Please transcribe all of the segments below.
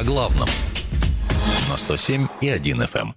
О главном на 107 и 1 FM.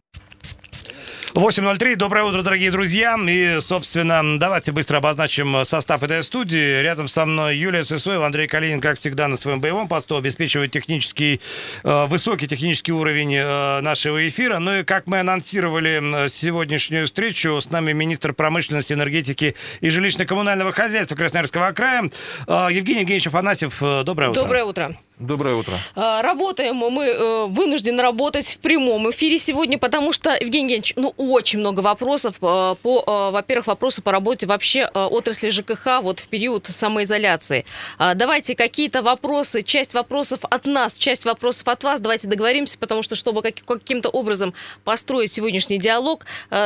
8.03. Доброе утро, дорогие друзья. И, собственно, давайте быстро обозначим состав этой студии. Рядом со мной Юлия Сысоева, Андрей Калинин, как всегда, на своем боевом посту обеспечивает технический, э, высокий технический уровень э, нашего эфира. Ну и, как мы анонсировали сегодняшнюю встречу, с нами министр промышленности, энергетики и жилищно-коммунального хозяйства Красноярского края э, Евгений Евгеньевич Афанасьев. Доброе утро. Доброе утро. Доброе утро. А, работаем мы, э, вынуждены работать в прямом эфире сегодня, потому что, Евгений Евгеньевич, ну, очень много вопросов э, по, э, во-первых, вопросы по работе вообще отрасли ЖКХ вот в период самоизоляции. А, давайте какие-то вопросы, часть вопросов от нас, часть вопросов от вас, давайте договоримся, потому что, чтобы каким-то образом построить сегодняшний диалог,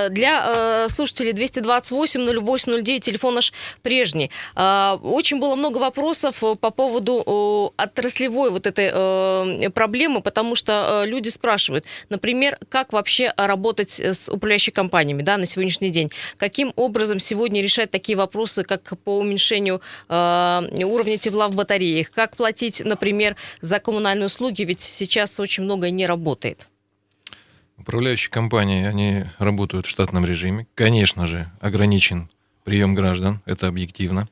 для слушателей 228-08-09, телефон наш прежний. А, очень было много вопросов по поводу отраслевой ключевой вот этой э, проблемы, потому что э, люди спрашивают, например, как вообще работать с управляющими компаниями да, на сегодняшний день, каким образом сегодня решать такие вопросы, как по уменьшению э, уровня тепла в батареях, как платить, например, за коммунальные услуги, ведь сейчас очень многое не работает. Управляющие компании, они работают в штатном режиме. Конечно же, ограничен прием граждан, это объективно.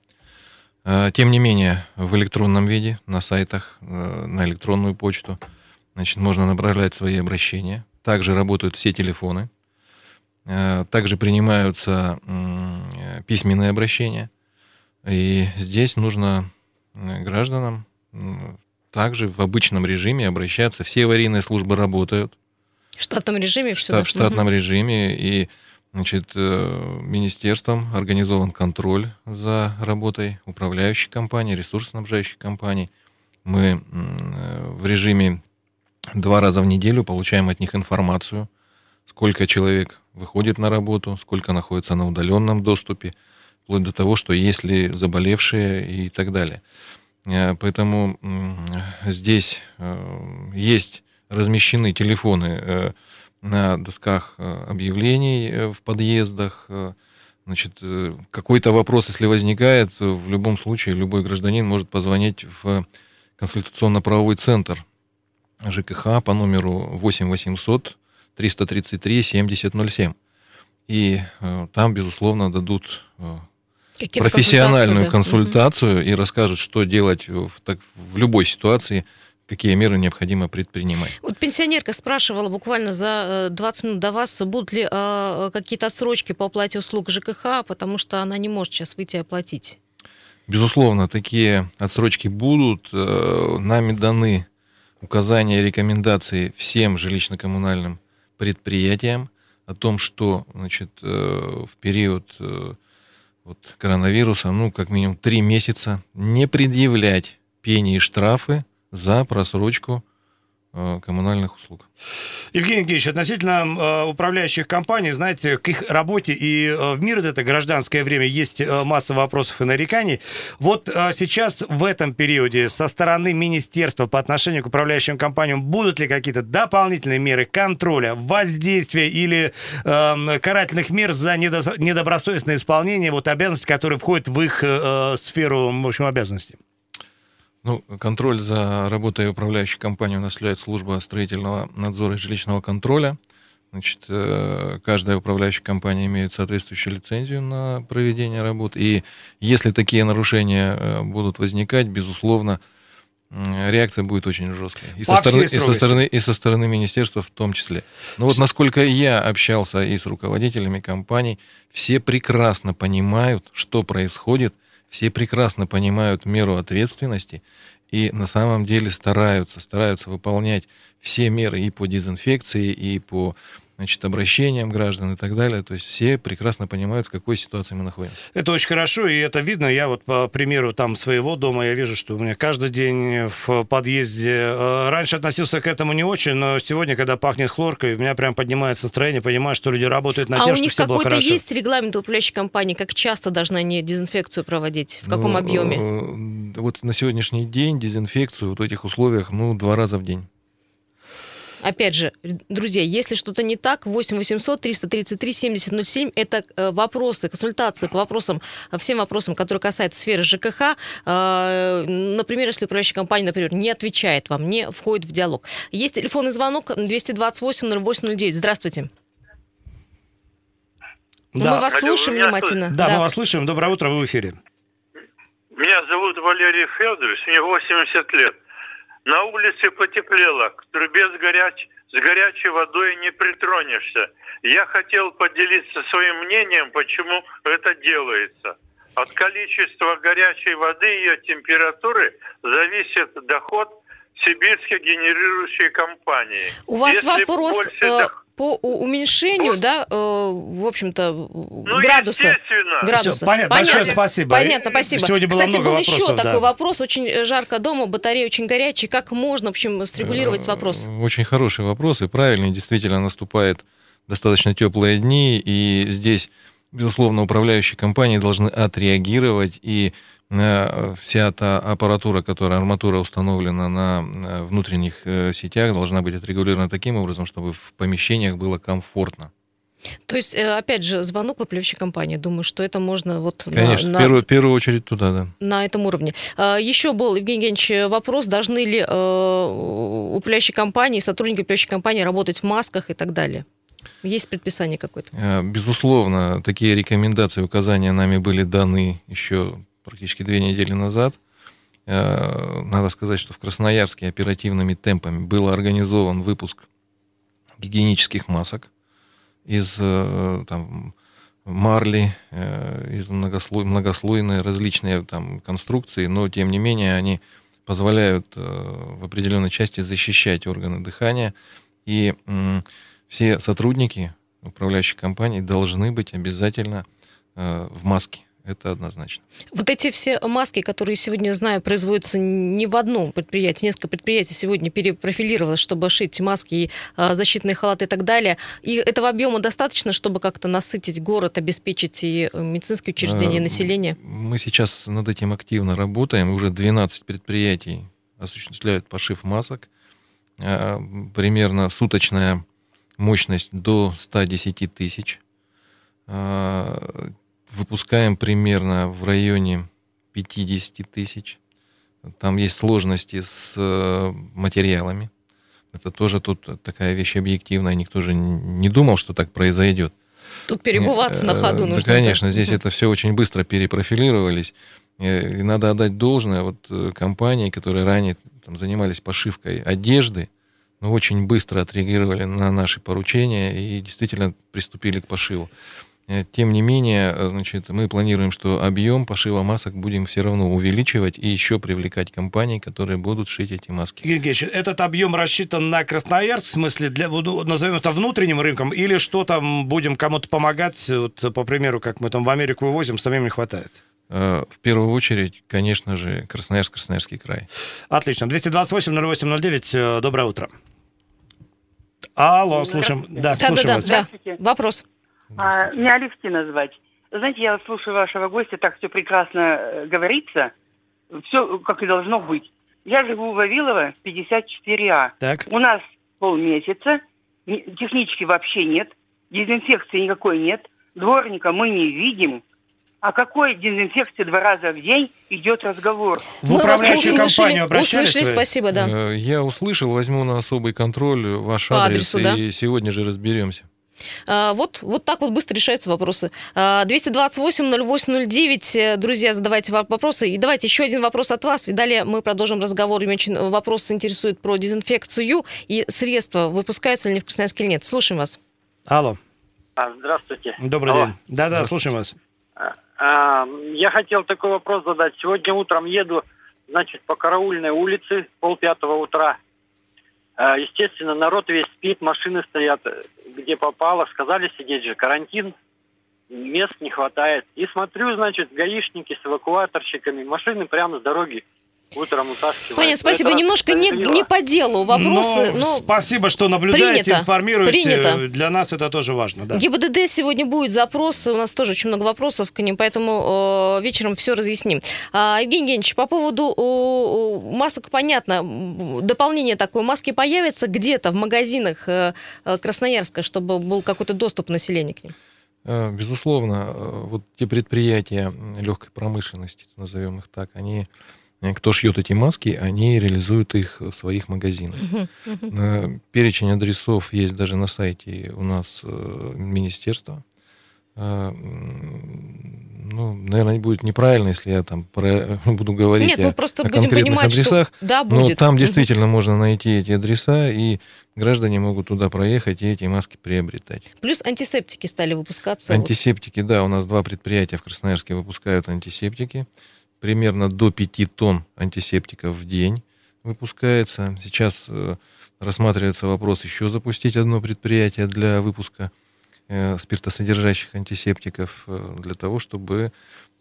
Э, тем не менее, в электронном виде, на сайтах, э, на электронную почту, значит, можно направлять свои обращения. Также работают все телефоны. Э, также принимаются письменные обращения. И здесь нужно гражданам также в обычном режиме обращаться. Все аварийные службы работают. В штатном режиме все? В штатном режиме. И Значит, э, министерством организован контроль за работой управляющей компании, ресурсоснабжающей компании. Мы в режиме два раза в неделю получаем от них информацию, сколько человек выходит на работу, сколько находится на удаленном доступе, вплоть до того, что есть ли заболевшие и так далее. Э, поэтому здесь э, есть размещены телефоны на досках э, объявлений э, в подъездах. Э, значит, какой-то вопрос, если возникает, в любом случае любой гражданин может позвонить в консультационно-правовой центр ЖКХ по номеру 8 800 333 7007. И там, безусловно, дадут профессиональную консультацию, да? и расскажут, что делать в, так, в любой ситуации, какие меры необходимо предпринимать. Вот пенсионерка спрашивала буквально за 20 э, минут до вас, будут ли э, какие-то отсрочки по оплате услуг ЖКХ, потому что она не может сейчас выйти и оплатить. Безусловно, такие отсрочки будут. Э, нами даны указания и рекомендации всем жилищно-коммунальным предприятиям о том, что значит, э, в период вот, коронавируса, ну, как минимум три месяца, не предъявлять пени и штрафы за просрочку э, коммунальных услуг. Евгений Евгеньевич, относительно э, управляющих компаний, знаете, к их работе и э, в мир это гражданское время есть э, масса вопросов и нареканий. Вот э, сейчас в этом периоде со стороны министерства по отношению к управляющим компаниям будут ли какие-то дополнительные меры контроля, воздействия или э, карательных мер за недо- недобросовестное исполнение вот обязанностей, которые входят в их э, сферу, в общем, обязанностей? Ну, контроль за работой управляющей компании осуществляет служба строительного надзора и жилищного контроля. Значит, э, каждая управляющая компания имеет соответствующую лицензию на проведение работ. И если такие нарушения э, будут возникать, безусловно, реакция будет очень жесткая. И со, стороны, и, со стороны, и со стороны министерства в том числе. Но вот насколько я общался и с руководителями компаний, все прекрасно понимают, что происходит – все прекрасно понимают меру ответственности и на самом деле стараются, стараются выполнять все меры и по дезинфекции, и по значит, обращениям граждан и так далее. То есть все прекрасно понимают, в какой ситуации мы находимся. Это очень хорошо, и это видно. Я вот по примеру там своего дома, я вижу, что у меня каждый день в подъезде... Э, раньше относился к этому не очень, но сегодня, когда пахнет хлоркой, у меня прям поднимается настроение, понимаю, что люди работают над а тем, чтобы все было хорошо. А у них какой-то есть регламент управляющей компании, как часто должны они дезинфекцию проводить, в каком ну, объеме? Э, вот на сегодняшний день дезинфекцию вот в этих условиях, ну, два раза в день. Опять же, друзья, если что-то не так, 8 800 333 7007 это э, вопросы, консультации по вопросам, э, всем вопросам, которые касаются сферы ЖКХ. Э, например, если управляющая компания, например, не отвечает вам, не входит в диалог. Есть телефонный звонок 228 0809. Здравствуйте. Ну, да. Мы вас Алло, слушаем внимательно. Да, да, мы вас слушаем. Доброе утро, вы в эфире. Меня зовут Валерий Федорович, мне 80 лет. На улице потеплело, к трубе с, горяч... с горячей водой не притронешься. Я хотел поделиться своим мнением, почему это делается. От количества горячей воды и ее температуры зависит доход сибирской генерирующей компании. У вас Если вопрос... Больше по уменьшению, да, э, в общем-то, ну, градуса. градуса. Все, понятно. понятно. Большое спасибо. Понятно, спасибо. Сегодня было Кстати, много был вопросов, еще да. такой вопрос. Очень жарко дома, батарея очень горячая. Как можно, в общем, срегулировать вопрос? Очень хороший вопрос и правильный. Действительно, наступает достаточно теплые дни, и здесь, безусловно, управляющие компании должны отреагировать и Э, вся та аппаратура, которая арматура установлена на э, внутренних э, сетях, должна быть отрегулирована таким образом, чтобы в помещениях было комфортно. То есть, опять же, звонок в компании. Думаю, что это можно вот Конечно, на, в первую, первую очередь туда, да. На этом уровне. Еще был, Евгений Евгеньевич, вопрос, должны ли управляющие компании, сотрудники управляющей компании работать в масках и так далее? Есть предписание какое-то? Безусловно, такие рекомендации, указания нами были даны еще практически две недели назад. Э, надо сказать, что в Красноярске оперативными темпами был организован выпуск гигиенических масок из э, там, марли, э, из многослой, многослойной различные там конструкции, но тем не менее они позволяют в определенной части защищать органы дыхания. И все сотрудники управляющих компаний должны быть обязательно в маске это однозначно. Вот эти все маски, которые сегодня, знаю, производятся не в одном предприятии, несколько предприятий сегодня перепрофилировалось, чтобы шить маски а, защитные халаты и так далее. И этого объема достаточно, чтобы как-то насытить город, обеспечить и э, медицинские учреждения, и а, население? Мы сейчас над этим активно работаем. Уже 12 предприятий осуществляют пошив масок. А, примерно суточная мощность до 110 тысяч выпускаем примерно в районе 50 тысяч. Там есть сложности с э, материалами. Это тоже тут такая вещь объективная. Никто же не думал, что так произойдет. Тут перебываться Нет, на ходу э, нужно. Да, конечно, здесь это все очень быстро перепрофилировались. Э, и надо отдать должное вот компании, которые ранее там, занимались пошивкой одежды, но очень быстро отреагировали на наши поручения и действительно приступили к пошиву. Э, тем не менее, э, значит, мы планируем, что объем пошива масок будем все равно увеличивать и еще привлекать компании, которые будут шить эти маски. Евгений этот объем рассчитан на Красноярск, в смысле, для, назовем это внутренним рынком, или что там будем кому-то помогать, вот, по примеру, как мы там в Америку вывозим, самим не хватает? Э, в первую очередь, конечно же, Красноярск, Красноярский край. Отлично. 228-08-09, доброе утро. Алло, слушаем. Да, да, слушаем да, вас. Да. Вопрос. А, меня Алевтина звать. Знаете, я слушаю вашего гостя, так все прекрасно э, говорится. Все, как и должно быть. Я живу в Вавилово, 54А. Так. У нас полмесяца, технички вообще нет, дезинфекции никакой нет, дворника мы не видим. О какой дезинфекции два раза в день идет разговор? В мы управляющую компанию обращались? Услышали, спасибо, да. Э, я услышал, возьму на особый контроль ваш По адрес, адресу, и сегодня же разберемся. А, вот, вот так вот быстро решаются вопросы. 228-08-09, э, друзья, задавайте вопросы. И давайте еще один вопрос от вас, и далее мы продолжим разговор. И очень вопрос интересует про дезинфекцию и средства. Выпускаются ли они в Красноярске или нет? Слушаем вас. Алло. А, здравствуйте. Добрый Алло. день. Да-да, слушаем вас. А, а, я хотел такой вопрос задать. Сегодня утром еду, значит, по Караульной улице, полпятого утра. А, естественно, народ весь спит, машины стоят, где попало. Сказали сидеть же, карантин, мест не хватает. И смотрю, значит, гаишники с эвакуаторщиками, машины прямо с дороги утром утаскивает. Понятно, спасибо. Это Немножко не, не по делу вопросы, Ну, но спасибо, что наблюдаете, принято, информируете. принято. Для нас это тоже важно. Да. ГИБДД сегодня будет запрос, у нас тоже очень много вопросов к ним, поэтому э, вечером все разъясним. А, Евгений Евгеньевич, по поводу э, масок, понятно, дополнение такое, маски появятся где-то в магазинах э, э, Красноярска, чтобы был какой-то доступ населения к ним? Э, Безусловно, э, вот те предприятия легкой промышленности, назовем их так, они, кто шьет эти маски, они реализуют их в своих магазинах. Э, Перечень адресов есть даже на сайте у нас э, министерства. Э, Ну, наверное, будет неправильно, если я там про- буду говорить Нет, о, мы просто о будем конкретных понимать, адресах. что да, Но будет. там Мгм. действительно можно найти эти адреса, и граждане могут туда проехать и эти маски приобретать. Плюс антисептики стали выпускаться. Антисептики, да, у нас два предприятия в Красноярске выпускают антисептики. Примерно до 5 тонн антисептиков в день выпускается. Сейчас э, рассматривается вопрос еще запустить одно предприятие для выпуска э, спиртосодержащих антисептиков э, для того, чтобы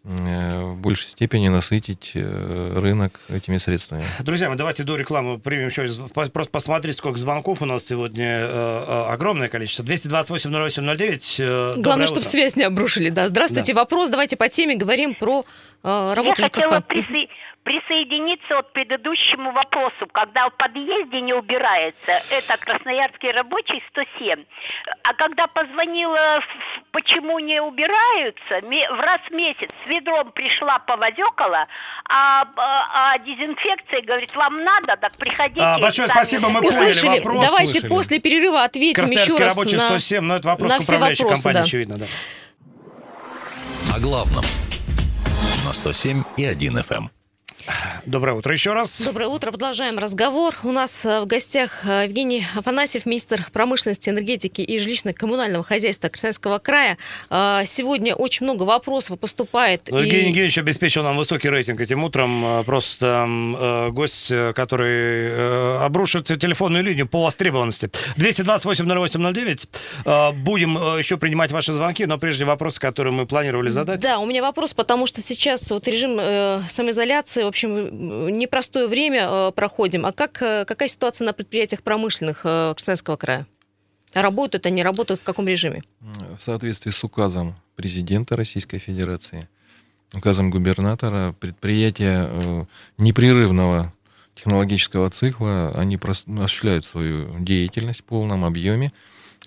в большей степени насытить э, рынок этими средствами. Друзья, мы давайте до рекламы примем еще. Просто посмотреть, сколько звонков у нас сегодня э, э, огромное количество. 228-08-09. э, Главное, доброе чтобы утро. связь не обрушили. Да, здравствуйте. Вопрос, давайте по теме говорим про э, работу Я хотела присо- присоединиться вот к предыдущему вопросу, когда в подъезде не убирается, это Красноярский рабочий 107. А когда позвонила, почему не убираются, в раз в месяц с ведром пришла, повозекала, а, а- а дезинфекция говорит, вам надо, так приходите. А, большое сами спасибо, мы поняли Услышали. вопрос. Давайте Слышали. после перерыва ответим еще раз рабочий на... 107, но это вопрос на к управляющей вопросы, компании, да. очевидно, да. О главном. На 107 и 1 FM. Доброе утро еще раз. Доброе утро. Продолжаем разговор. У нас э, в гостях э, Евгений Афанасьев, министр промышленности, энергетики и жилищно-коммунального хозяйства Красноярского края. Э, Сегодня очень много вопросов поступает. Ну, и- Евгений Евгеньевич обеспечил нам высокий рейтинг этим утром. Просто гость, который обрушит телефонную линию по востребованности. 228-08-09. Э, Будем еще принимать ваши звонки, но прежде вопросы, которые мы планировали задать. Да, у меня вопрос, потому что сейчас вот режим самоизоляции, общем, непростое время э, проходим. А как, э, какая ситуация на предприятиях промышленных э, Красноярского края? Работают они, работают в каком режиме? В соответствии с указом президента Российской Федерации, указом губернатора, предприятия непрерывного технологического цикла, они осуществляют свою деятельность в полном объеме,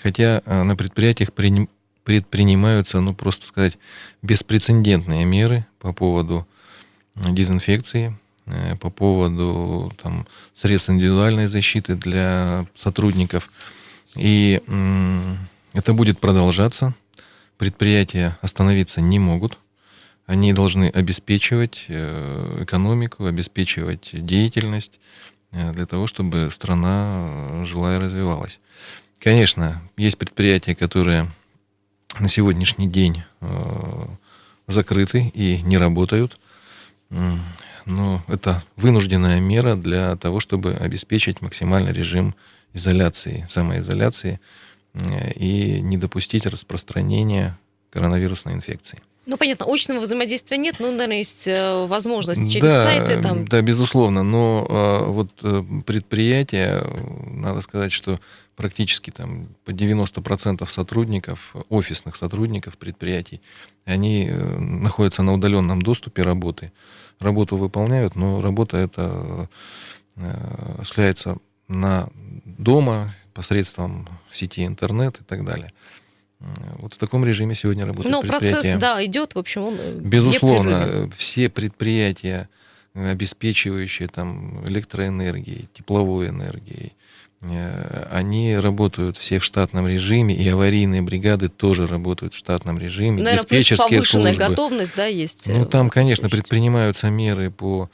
хотя на предприятиях приним- предпринимаются, ну, просто сказать, беспрецедентные меры по поводу дезинфекции, э, по поводу там, средств индивидуальной защиты для сотрудников. И это будет продолжаться. Предприятия остановиться не могут. Они должны обеспечивать э, экономику, обеспечивать деятельность э, для того, чтобы страна жила и развивалась. Конечно, есть предприятия, которые на сегодняшний день закрыты и не работают. Но это вынужденная мера для того, чтобы обеспечить максимальный режим изоляции, самоизоляции э, и не допустить распространения коронавирусной инфекции. Ну, понятно, очного взаимодействия нет, но, наверное, есть э, возможность через да, сайты там. Да, безусловно, но э, вот э, предприятия, э, надо сказать, что практически там по 90% сотрудников, офисных сотрудников предприятий, они э, находятся на удаленном доступе работы. Работу выполняют, но работа эта э, осуществляется на дома посредством сети интернет и так далее. Вот в таком режиме сегодня работает Ну, предприятие. процесс, да, идет, в общем, он э, Безусловно, все предприятия, э, обеспечивающие там электроэнергией, тепловой энергией, э, они работают все в штатном режиме, и аварийные бригады тоже работают в штатном режиме, Наверное, плюс диспетчерские повышенная службы. готовность, да, есть. Ну, там, конечно, предпринимаются меры по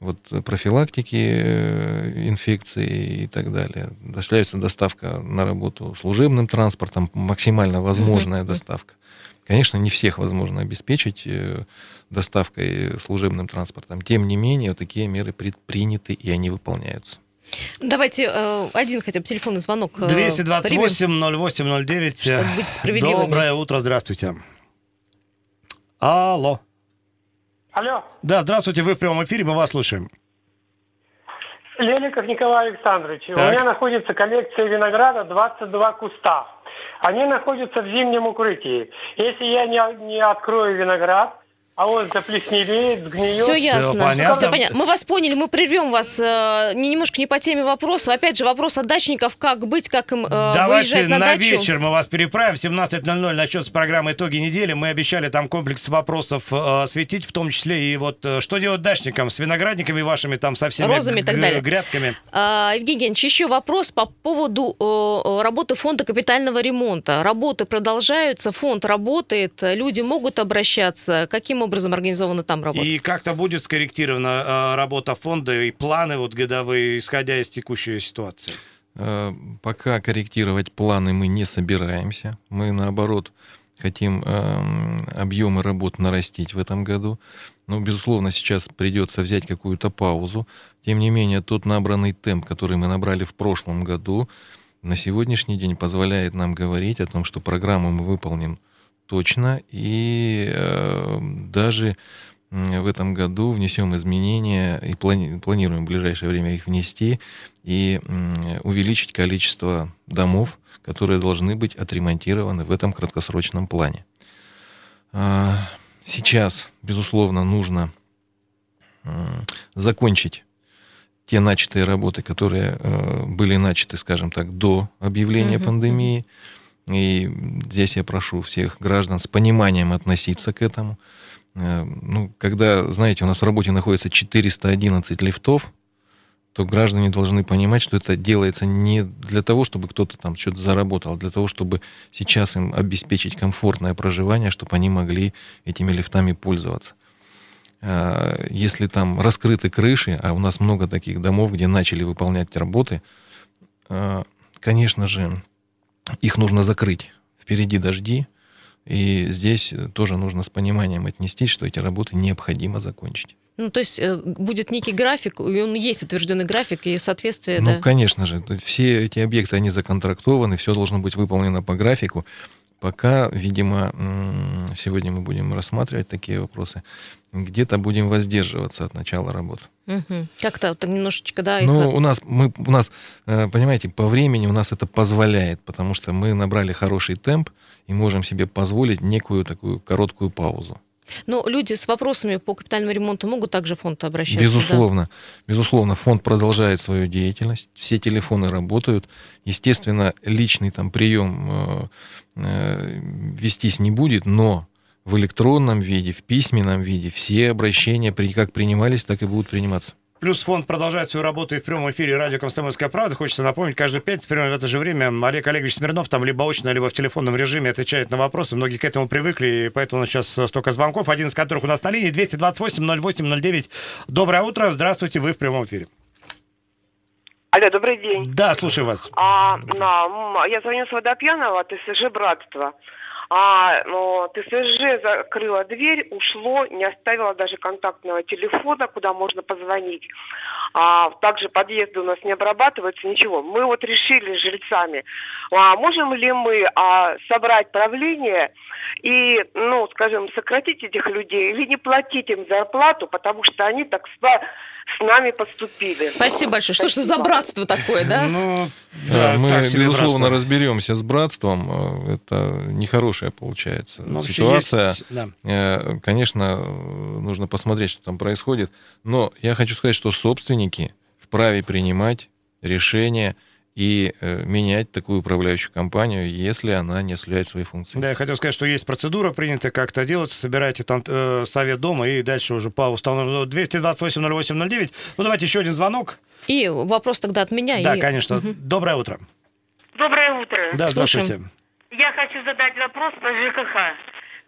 вот, профилактике э, инфекции и так далее. Осуществляется доставка на работу служебным транспортом, максимально возможная доставка. Конечно, не всех возможно обеспечить э, доставкой служебным транспортом. Тем не менее, вот такие меры предприняты, и они выполняются. Давайте э, один хотя бы телефонный звонок э, примем. 228-08-09. Чтобы быть справедливыми. Доброе утро, здравствуйте. Алло. Алло, Да, здравствуйте, вы в прямом эфире, мы вас слушаем. Леликов Николай Александрович. Так. У меня находится коллекция винограда 22 куста. Они находятся в зимнем укрытии. Если я не, не открою виноград, а он заплесневеет, сгниет. Все ясно. понятно. Всё понятно. Мы вас поняли, мы прервем вас э, не- немножко не по теме вопроса. Опять же, вопрос от дачников, как быть, как им э, Давайте выезжать на, на, дачу. вечер мы вас переправим. В 17.00 начнется программа «Итоги недели». Мы обещали там комплекс вопросов э, осветить, в том числе и вот э, что делать дачникам с виноградниками вашими, там со всеми Розами и так далее. грядками. А, Евгений Евгеньевич, еще вопрос по поводу э, э, работы фонда капитального ремонта. Работы продолжаются, фонд работает, люди могут обращаться. Каким образом организована там работа? И как-то будет скорректирована э, работа фонда и планы вот годовые, исходя из текущей ситуации. Э, Пока корректировать планы мы не собираемся. Мы, наоборот, хотим эм, объемы работ нарастить в этом году. Ну, безусловно, сейчас придется взять какую-то паузу. Тем не менее, тот набранный темп, который мы набрали в прошлом году, на сегодняшний день позволяет нам говорить о том, что программу мы выполним точно и э, даже в этом году внесем изменения и плани- планируем в ближайшее время их внести и м, увеличить количество домов, которые должны быть отремонтированы в этом краткосрочном плане. А, Сейчас, безусловно, нужно м, закончить те начатые работы, которые э, были начаты, скажем так, до объявления Мгм, пандемии. И здесь я прошу всех граждан с пониманием относиться к этому. Э, Ну, когда, знаете, у нас в работе находится 411 лифтов, то граждане должны понимать, что это делается не для того, чтобы кто-то там что-то заработал, а для того, чтобы сейчас им обеспечить комфортное проживание, чтобы они могли этими лифтами пользоваться. А, Если там раскрыты крыши, а у нас много таких домов, где начали выполнять работы, а, конечно же, их нужно закрыть. Впереди дожди, и здесь тоже нужно с пониманием отнестись, что эти работы необходимо закончить. Ну, то есть э, будет некий график, и он есть утвержденный график, и соответствие, Ну, да. конечно же, все эти объекты, они законтрактованы, все должно быть выполнено по графику. Пока, видимо, сегодня мы будем рассматривать такие вопросы, где-то будем воздерживаться от начала работ. Мгм. Как-то вот немножечко, да, их Ну, надо- у нас, мы, у нас, э, понимаете, по времени у нас это позволяет, потому что мы набрали хороший темп и можем себе позволить некую такую короткую паузу. Но люди с вопросами по капитальному ремонту могут также в фонд обращаться? да? Безусловно, безусловно, фонд продолжает свою деятельность, все телефоны работают. Естественно, личный там прием э, вестись не будет, но в электронном виде, в письменном виде все обращения как принимались, так и будут приниматься. Плюс фонд продолжает свою работу и в прямом эфире радио «Комсомольская правда». Хочется напомнить, каждую пятницу примерно в это же время Олег Олегович Смирнов там либо очно, либо в телефонном режиме отвечает на вопросы. Многие к этому привыкли, и поэтому у нас сейчас столько звонков, один из которых у нас на линии 228-08-09. Доброе утро, здравствуйте, вы в прямом эфире. Алло, добрый день. Да, слушаю вас. А, да, я звоню с Водопьянова, ТСЖ «Братство». А, ну, ТСЖ закрыла дверь, ушло, не оставила даже контактного телефона, куда можно позвонить. А, также подъезды у нас не обрабатываются, ничего. Мы вот решили с жильцами, а можем ли мы а, собрать правление и, ну, скажем, сократить этих людей или не платить им зарплату, потому что они так с, с нами поступили. Спасибо большое. Что ж за братство такое, да? Ну, Да, да, мы, безусловно, братство. разберемся с братством. Э, Это нехорошая получается Ну, вообще ситуация. есть, да. Э, Конечно, э, нужно посмотреть, что там происходит. Но я хочу сказать, что собственники вправе принимать решения и э, менять такую управляющую компанию, если она не осуществляет свои функции. Да, я хотел сказать, что есть процедура, принято как-то делать, собираете там э, совет дома и дальше уже по установленному 228-08-09. Ну, давайте еще один звонок. И вопрос тогда от меня. Да, и- конечно. Мгм. Доброе утро. Доброе утро. Да, Слушаем. здравствуйте. Я хочу задать вопрос по ЖКХ.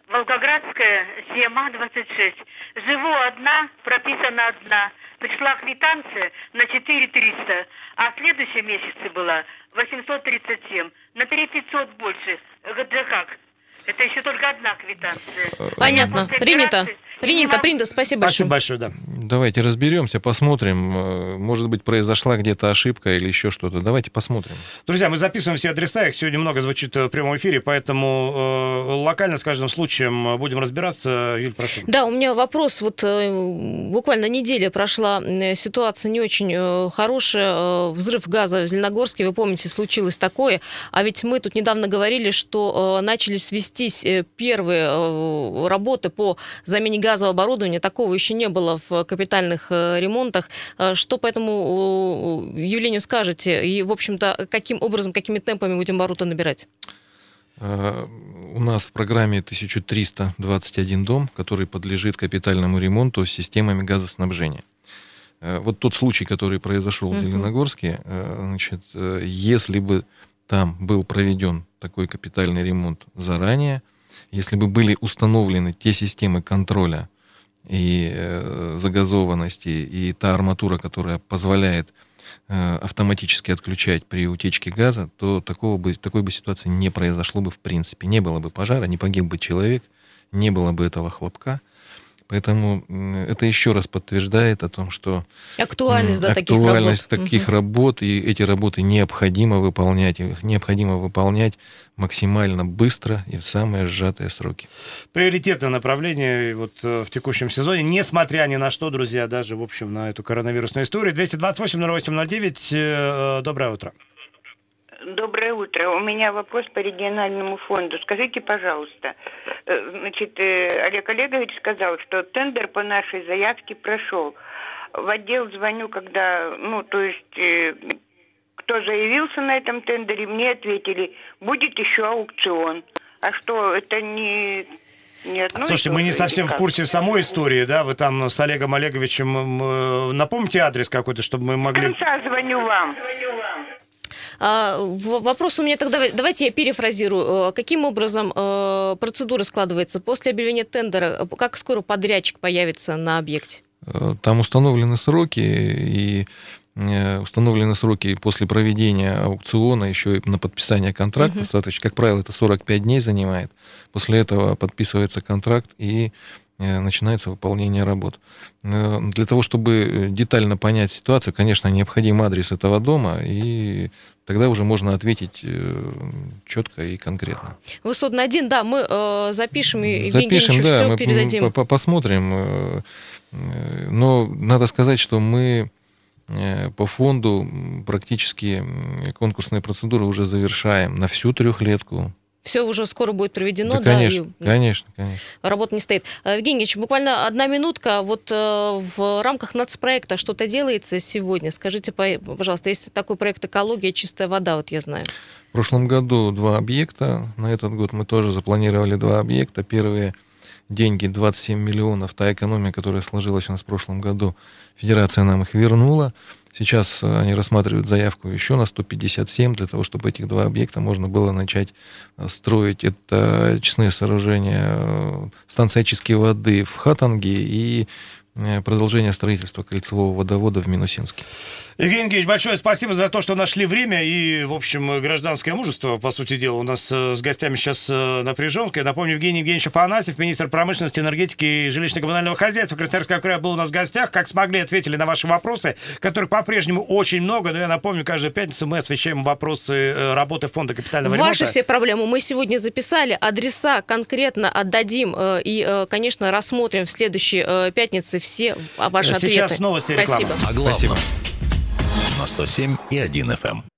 Волгоградская, СЕМА 26. Живу одна, прописана одна. Пришла квитанция на 4300, а в следующем месяце была 837. На 3500 больше. Это как? Это еще только одна квитанция. Понятно. Принято. Принято, принято. Спасибо Спасибо большое. большое, да. давайте разберемся, посмотрим. Э, Может быть, произошла где-то ошибка или еще что-то. Давайте посмотрим. Друзья, мы записываем все адреса, их сегодня много звучит э, в прямом эфире, поэтому э, локально с каждым случаем э, будем разбираться. Юль, прошу. Да, у меня вопрос. Вот э, буквально неделя прошла, ситуация не очень э, хорошая. Взрыв газа в Зеленогорске, вы помните, случилось такое. А ведь мы тут недавно говорили, что э, начались вестись э, первые э, работы по замене газового оборудования. Такого еще не было в капитальных э, ремонтах. Э, Что по этому явлению скажете? И, в общем-то, каким образом, какими темпами будем обороты набирать? Э, У нас в программе 1321 дом, который подлежит капитальному ремонту с системами газоснабжения. Вот тот случай, который произошел в. Зеленогорске, значит, если бы там был проведен такой капитальный ремонт заранее, если бы были установлены те системы контроля и э, загазованности, и та арматура, которая позволяет э, автоматически отключать при утечке газа, то такого бы, такой бы ситуации не произошло бы в принципе. Не было бы пожара, не погиб бы человек, не было бы этого хлопка. Поэтому это еще раз подтверждает о том, что Актуальность, да, таких работ. актуальность таких Мгм. работ, и эти работы необходимо выполнять, их необходимо выполнять максимально быстро и в самые сжатые сроки. Приоритетное направление вот э, в текущем сезоне, несмотря ни на что, друзья, даже, в общем, на эту коронавирусную историю. 228-08-09, э, доброе утро. Доброе утро. У меня вопрос по региональному фонду. Скажите, пожалуйста, э, значит, э, Олег Олегович сказал, что тендер по нашей заявке прошел. В отдел звоню, когда, ну, то есть, э, кто заявился на этом тендере, мне ответили, будет еще аукцион. А что, это не... не одно и Слушайте, мы не совсем в курсе самой истории, да? Вы там с Олегом Олеговичем напомните адрес какой-то, чтобы мы могли... конца звоню вам. Вопрос у меня тогда, давайте я перефразирую. Э, Каким образом э, процедура складывается после объявления тендера? Э, Как скоро подрядчик появится на объекте? Там установлены сроки, и установлены сроки после проведения аукциона, еще и на подписание контракта. Достаточно, как правило, это 45 дней занимает. После этого подписывается контракт и начинается выполнение работ. Э, Для того, чтобы детально понять ситуацию, конечно, необходим адрес этого дома, и тогда уже можно ответить четко и конкретно. Высотный один, да, мы э, запишем и Евгению Запишем, Евгеньевичу да, все мы передадим. по- по- посмотрим. э, э, Но надо сказать, что мы э, по фонду практически конкурсные процедуры уже завершаем на всю трехлетку. Все уже скоро будет проведено, да, да, конечно, и конечно, конечно. работа не стоит. Э, Евгений Ильич, буквально одна минутка. Вот э, в рамках нацпроекта что-то делается сегодня? Скажите, по- пожалуйста, есть такой проект «Экология. Чистая вода», вот я знаю. В прошлом году два объекта, на этот год мы тоже запланировали два объекта. Первые деньги 27 миллионов, та экономия, которая сложилась у нас в прошлом году, федерация нам их вернула. Сейчас э, они рассматривают заявку еще на 157 для того, чтобы этих два объекта можно было начать э, строить. Это очистные сооружения, э, станция очистки воды в Хатанге и продолжение строительства кольцевого водовода в Минусинске. Евгений Евгеньевич, большое спасибо за то, что нашли время и, в общем, гражданское мужество, по сути дела. У нас э, с гостями сейчас э, напряженка. Я напомню, Евгений Евгеньевич Афанасьев, министр промышленности, энергетики и жилищно-коммунального хозяйства Красноярского края был у нас в гостях. Как смогли, ответили на ваши вопросы, которых по-прежнему очень много. Но я напомню, каждую пятницу мы освещаем вопросы э, работы фонда капитального Ваши ремонта. все проблемы мы сегодня записали, адреса конкретно отдадим и, конечно, рассмотрим в следующей пятнице все а, ваши Сейчас ответы. новости и реклама. Спасибо. О главном на 107 и 1 FM.